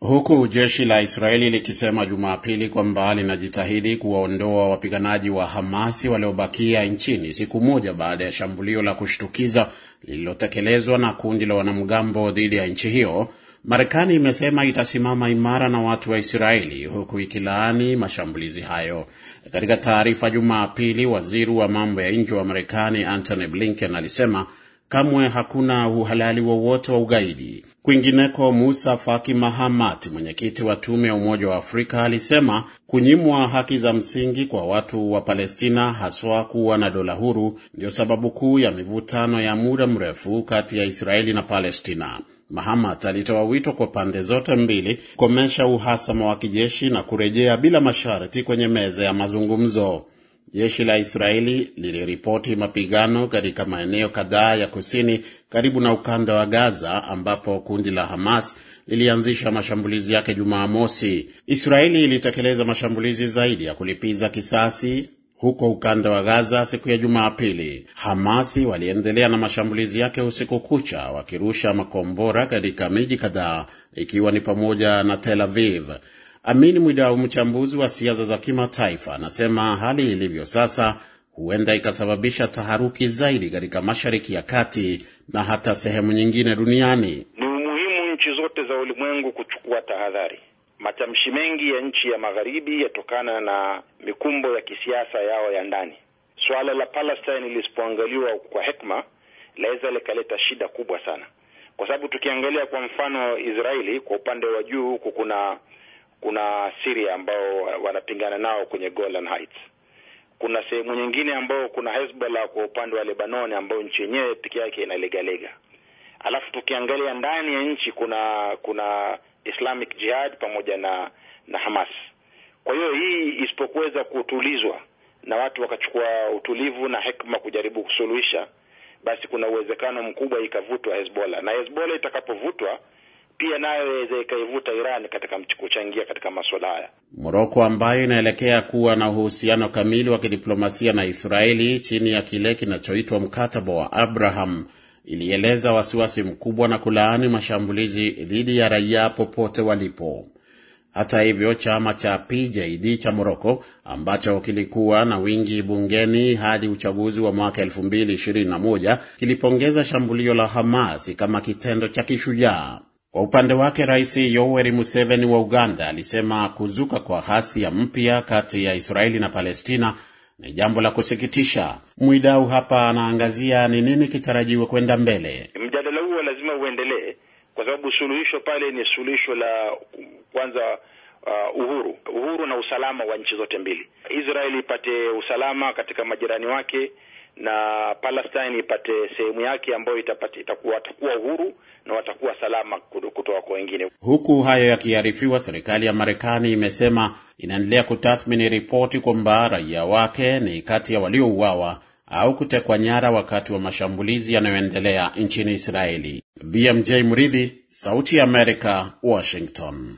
huku jeshi la Israeli likisema Jumapili kwamba linajitahidi kuwaondoa wapiganaji wa Hamasi waliobakia nchini siku moja baada ya shambulio la kushtukiza lililotekelezwa na kundi la wanamgambo dhidi ya nchi hiyo. Marekani imesema itasimama imara na watu wa Israeli huku ikilaani mashambulizi hayo. Katika taarifa Jumapili, waziri wa mambo ya nje wa Marekani Antony Blinken alisema kamwe hakuna uhalali wowote wa, wa ugaidi. Kwingineko, Musa Faki Mahamat, mwenyekiti wa tume ya Umoja wa Afrika, alisema kunyimwa haki za msingi kwa watu wa Palestina, haswa kuwa na dola huru, ndio sababu kuu ya mivutano ya muda mrefu kati ya Israeli na Palestina. Mahamat alitoa wito kwa pande zote mbili kukomesha uhasama wa kijeshi na kurejea bila masharti kwenye meza ya mazungumzo. Jeshi la Israeli liliripoti mapigano katika maeneo kadhaa ya kusini karibu na ukanda wa Gaza ambapo kundi la Hamas lilianzisha mashambulizi yake Jumamosi. Israeli ilitekeleza mashambulizi zaidi ya kulipiza kisasi huko ukanda wa Gaza siku ya Jumapili. Hamasi waliendelea na mashambulizi yake usiku kucha, wakirusha makombora katika miji kadhaa ikiwa ni pamoja na Tel Aviv. Amin Mwidau, mchambuzi wa siasa za kimataifa, anasema hali ilivyo sasa huenda ikasababisha taharuki zaidi katika Mashariki ya Kati na hata sehemu nyingine duniani. Ni umuhimu nchi zote za ulimwengu kuchukua tahadhari. Matamshi mengi ya nchi ya magharibi yatokana na mikumbo ya kisiasa yao ya ndani. Suala la Palestine lisipoangaliwa kwa hekima laweza likaleta shida kubwa sana, kwa sababu tukiangalia kwa mfano Israeli, kwa upande wa juu huku kuna kuna Syria ambao wanapingana nao kwenye Golan Heights. Kuna sehemu nyingine ambao kuna Hezbollah kwa upande wa Lebanon ambao nchi yenyewe peke yake inalegalega. Alafu tukiangalia ndani ya nchi kuna kuna Islamic Jihad pamoja na na Hamas. Kwa hiyo hii isipokuweza kutulizwa na watu wakachukua utulivu na hekima kujaribu kusuluhisha, basi kuna uwezekano mkubwa ikavutwa Hezbollah, na Hezbollah itakapovutwa pia nayo iweze ikaivuta Iran katika kuchangia katika masuala haya. Moroko ambayo inaelekea kuwa na uhusiano kamili wa kidiplomasia na Israeli chini ya kile kinachoitwa mkataba wa Abraham ilieleza wasiwasi mkubwa na kulaani mashambulizi dhidi ya raia popote walipo. Hata hivyo, chama cha PJD cha Moroko ambacho kilikuwa na wingi bungeni hadi uchaguzi wa mwaka 2021 kilipongeza shambulio la Hamas kama kitendo cha kishujaa. Kwa upande wake Rais Yoweri Museveni wa Uganda alisema kuzuka kwa ghasia mpya kati ya Israeli na Palestina ni jambo la kusikitisha. Mwidau hapa anaangazia ni nini kitarajiwe kwenda mbele. Mjadala huo lazima uendelee, kwa sababu suluhisho pale ni suluhisho la kwanza, uh, uhuru uhuru na usalama wa nchi zote mbili. Israeli ipate usalama katika majirani wake na Palestine ipate sehemu yake ambayo itapata itakuwa watakuwa uhuru na watakuwa salama kutoka kwa wengine. Huku hayo yakiarifiwa, serikali ya Marekani imesema inaendelea kutathmini ripoti kwamba raia wake ni kati ya waliouawa au kutekwa nyara wakati wa mashambulizi yanayoendelea nchini Israeli. BMJ Mridhi, Sauti ya Amerika, Washington.